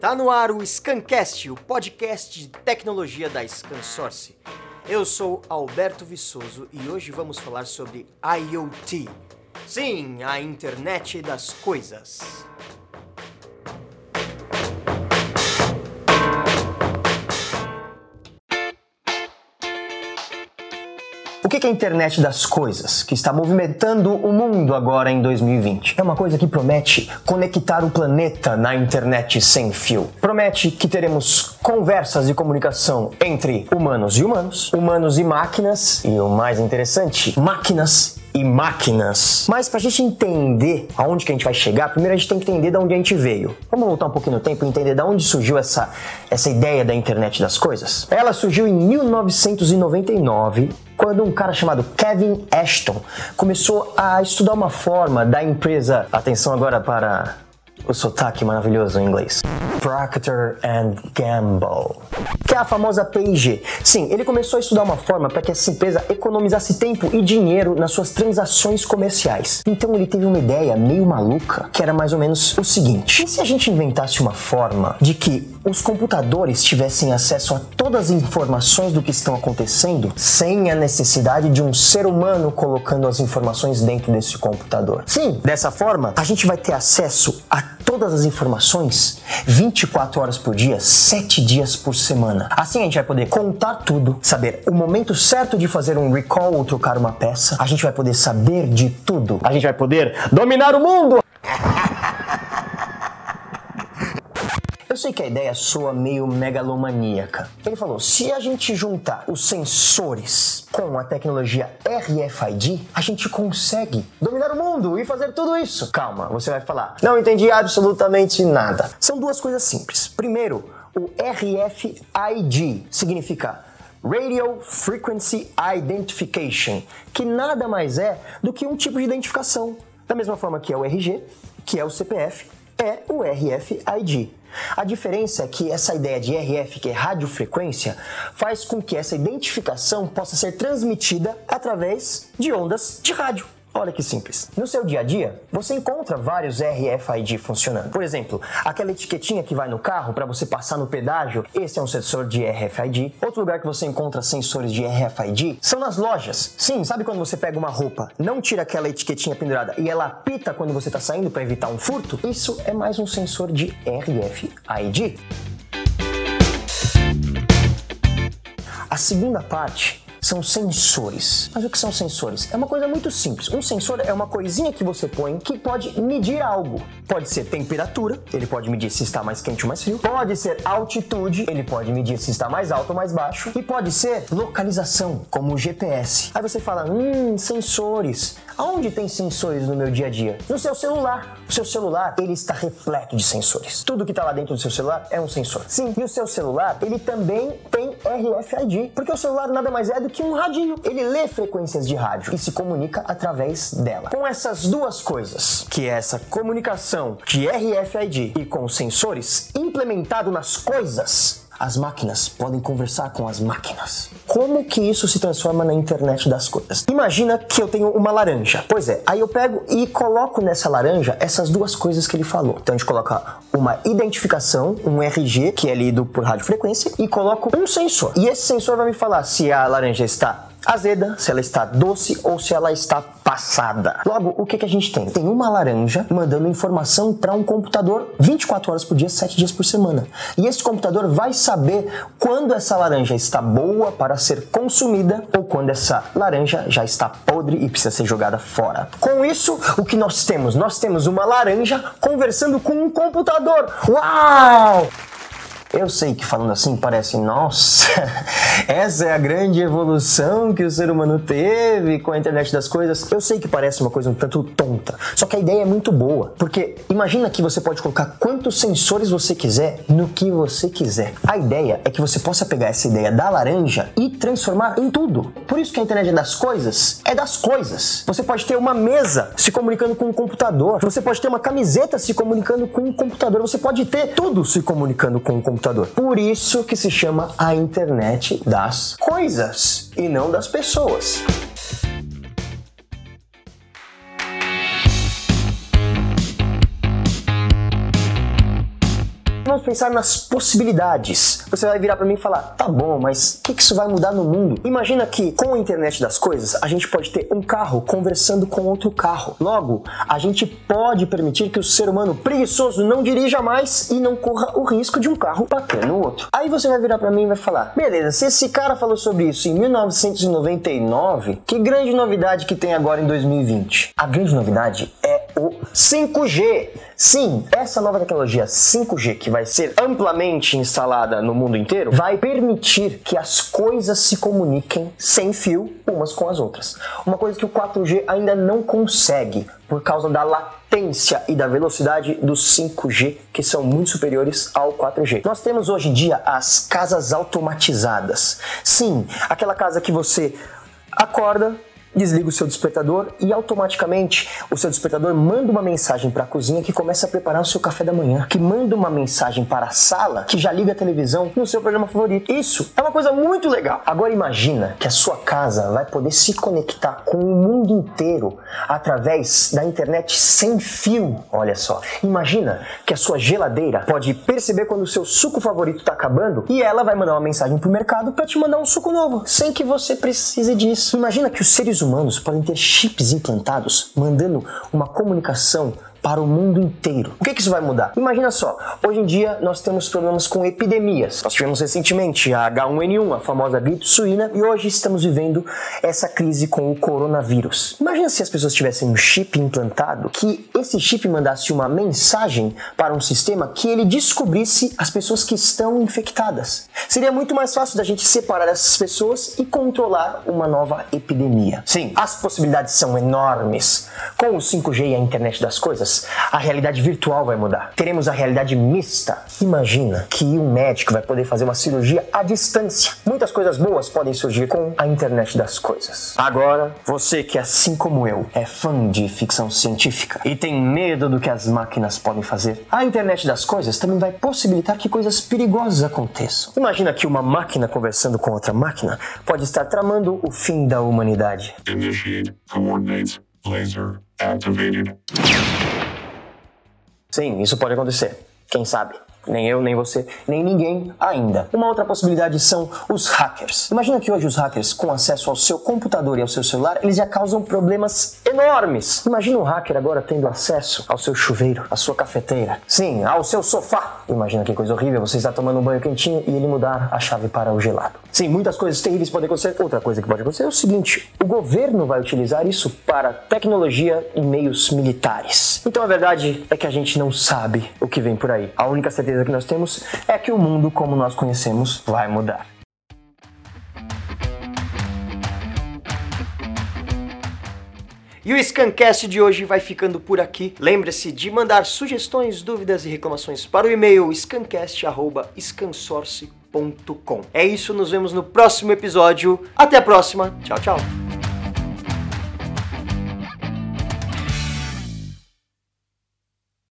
Tá no ar o Scancast, o podcast de tecnologia da Scansource. Eu sou Alberto Viçoso e hoje vamos falar sobre IoT. Sim, a internet das coisas. Que é a internet das coisas, que está movimentando o mundo agora em 2020? É uma coisa que promete conectar o planeta na internet sem fio. Promete que teremos conversas de comunicação entre humanos e humanos, humanos e máquinas, e o mais interessante, máquinas e máquinas. Mas para a gente entender aonde que a gente vai chegar, primeiro a gente tem que entender de onde a gente veio. Vamos voltar um pouquinho no tempo e entender de onde surgiu essa, essa ideia da internet das coisas? Ela surgiu em 1999 quando um cara chamado Kevin Ashton começou a estudar uma forma da empresa, atenção agora para o sotaque maravilhoso em inglês. Procter and Gamble, que é a famosa P&G. Sim, ele começou a estudar uma forma para que essa empresa economizasse tempo e dinheiro nas suas transações comerciais. Então ele teve uma ideia meio maluca, que era mais ou menos o seguinte: e se a gente inventasse uma forma de que os computadores tivessem acesso a todas as informações do que estão acontecendo sem a necessidade de um ser humano colocando as informações dentro desse computador? Sim, dessa forma a gente vai ter acesso a todas as informações 24 horas por dia, 7 dias por semana. Assim a gente vai poder contar tudo, saber o momento certo de fazer um recall ou trocar uma peça. A gente vai poder saber de tudo. A gente vai poder dominar o mundo. Eu sei que a ideia soa meio megalomaníaca. Ele falou: se a gente juntar os sensores com a tecnologia RFID, a gente consegue dominar o mundo e fazer tudo isso. Calma, você vai falar: não entendi absolutamente nada. São duas coisas simples. Primeiro, o RFID significa Radio Frequency Identification, que nada mais é do que um tipo de identificação. Da mesma forma que é o RG, que é o CPF, é o RFID. A diferença é que essa ideia de RF, que é radiofrequência, faz com que essa identificação possa ser transmitida através de ondas de rádio. Olha que simples. No seu dia a dia, você encontra vários RFID funcionando. Por exemplo, aquela etiquetinha que vai no carro para você passar no pedágio, esse é um sensor de RFID. Outro lugar que você encontra sensores de RFID são nas lojas. Sim, sabe quando você pega uma roupa, não tira aquela etiquetinha pendurada e ela apita quando você está saindo para evitar um furto? Isso é mais um sensor de RFID. A segunda parte são sensores. Mas o que são sensores? É uma coisa muito simples. Um sensor é uma coisinha que você põe que pode medir algo. Pode ser temperatura, ele pode medir se está mais quente ou mais frio. Pode ser altitude, ele pode medir se está mais alto ou mais baixo. E pode ser localização, como o GPS. Aí você fala, hum, sensores. Aonde tem sensores no meu dia a dia? No seu celular. O seu celular, ele está repleto de sensores. Tudo que está lá dentro do seu celular é um sensor. Sim, e o seu celular, ele também tem RFID, porque o celular nada mais é do que um radinho. Ele lê frequências de rádio e se comunica através dela. Com essas duas coisas, que é essa comunicação de RFID e com sensores implementado nas coisas, as máquinas podem conversar com as máquinas. Como que isso se transforma na internet das coisas? Imagina que eu tenho uma laranja. Pois é, aí eu pego e coloco nessa laranja essas duas coisas que ele falou. Então a gente coloca uma identificação, um RG, que é lido por radiofrequência, e coloco um sensor. E esse sensor vai me falar se a laranja está azeda, se ela está doce ou se ela está passada. Logo, o que, que a gente tem? Tem uma laranja mandando informação para um computador 24 horas por dia, 7 dias por semana. E esse computador vai saber quando essa laranja está boa para ser consumida ou quando essa laranja já está podre e precisa ser jogada fora. Com isso, o que nós temos? Nós temos uma laranja conversando com um computador. Uau! Eu sei que falando assim parece, nossa, essa é a grande evolução que o ser humano teve com a internet das coisas. Eu sei que parece uma coisa um tanto tonta, só que a ideia é muito boa, porque imagina que você pode colocar quantos sensores você quiser no que você quiser. A ideia é que você possa pegar essa ideia da laranja e transformar em tudo. Por isso que a internet das coisas é das coisas. Você pode ter uma mesa se comunicando com um computador, você pode ter uma camiseta se comunicando com um computador, você pode ter tudo se comunicando com um computador computador. Por isso que se chama a internet das coisas e não das pessoas. Vamos pensar nas possibilidades. Você vai virar para mim e falar: tá bom, mas o que, que isso vai mudar no mundo? Imagina que com a internet das coisas, a gente pode ter um carro conversando com outro carro. Logo, a gente pode permitir que o ser humano preguiçoso não dirija mais e não corra o risco de um carro bater no outro. Aí você vai virar para mim e vai falar: beleza, se esse cara falou sobre isso em 1999, que grande novidade que tem agora em 2020? A grande novidade o 5G. Sim, essa nova tecnologia 5G que vai ser amplamente instalada no mundo inteiro vai permitir que as coisas se comuniquem sem fio umas com as outras. Uma coisa que o 4G ainda não consegue por causa da latência e da velocidade do 5G, que são muito superiores ao 4G. Nós temos hoje em dia as casas automatizadas. Sim, aquela casa que você acorda, desliga o seu despertador e automaticamente o seu despertador manda uma mensagem para a cozinha que começa a preparar o seu café da manhã, que manda uma mensagem para a sala que já liga a televisão no seu programa favorito. Isso é uma coisa muito legal. Agora imagina que a sua casa vai poder se conectar com o mundo inteiro através da internet sem fio. Olha só. Imagina que a sua geladeira pode perceber quando o seu suco favorito está acabando e ela vai mandar uma mensagem pro mercado para te mandar um suco novo, sem que você precise disso. Imagina que os seres humanos podem ter chips implantados mandando uma comunicação para o mundo inteiro. O que, que isso vai mudar? Imagina só, hoje em dia nós temos problemas com epidemias. Nós tivemos recentemente a H1N1, a famosa gripe suína, e hoje estamos vivendo essa crise com o coronavírus. Imagina se as pessoas tivessem um chip implantado, que esse chip mandasse uma mensagem para um sistema que ele descobrisse as pessoas que estão infectadas. Seria muito mais fácil da gente separar essas pessoas e controlar uma nova epidemia. Sim, as possibilidades são enormes. Com o 5G e a internet das coisas, a realidade virtual vai mudar. Teremos a realidade mista. Imagina que um médico vai poder fazer uma cirurgia à distância. Muitas coisas boas podem surgir com a internet das coisas. Agora, você que assim como eu é fã de ficção científica e tem medo do que as máquinas podem fazer, a internet das coisas também vai possibilitar que coisas perigosas aconteçam. Imagina que uma máquina conversando com outra máquina pode estar tramando o fim da humanidade. Initiate coordinates laser activated. Sim, isso pode acontecer. Quem sabe? Nem eu, nem você, nem ninguém ainda. Uma outra possibilidade são os hackers. Imagina que hoje os hackers, com acesso ao seu computador e ao seu celular, eles já causam problemas enormes. Imagina um hacker agora tendo acesso ao seu chuveiro, à sua cafeteira, sim, ao seu sofá. Imagina que coisa horrível, você está tomando um banho quentinho e ele mudar a chave para o gelado. Sim, muitas coisas terríveis podem acontecer. Outra coisa que pode acontecer é o seguinte: o governo vai utilizar isso para tecnologia e meios militares. Então a verdade é que a gente não sabe o que vem por aí. A única certeza certeza que nós temos é que o mundo como nós conhecemos vai mudar. E o Scancast de hoje vai ficando por aqui. Lembre-se de mandar sugestões, dúvidas e reclamações para o e-mail scancast.scansource.com. É isso, nos vemos no próximo episódio. Até a próxima. Tchau, tchau.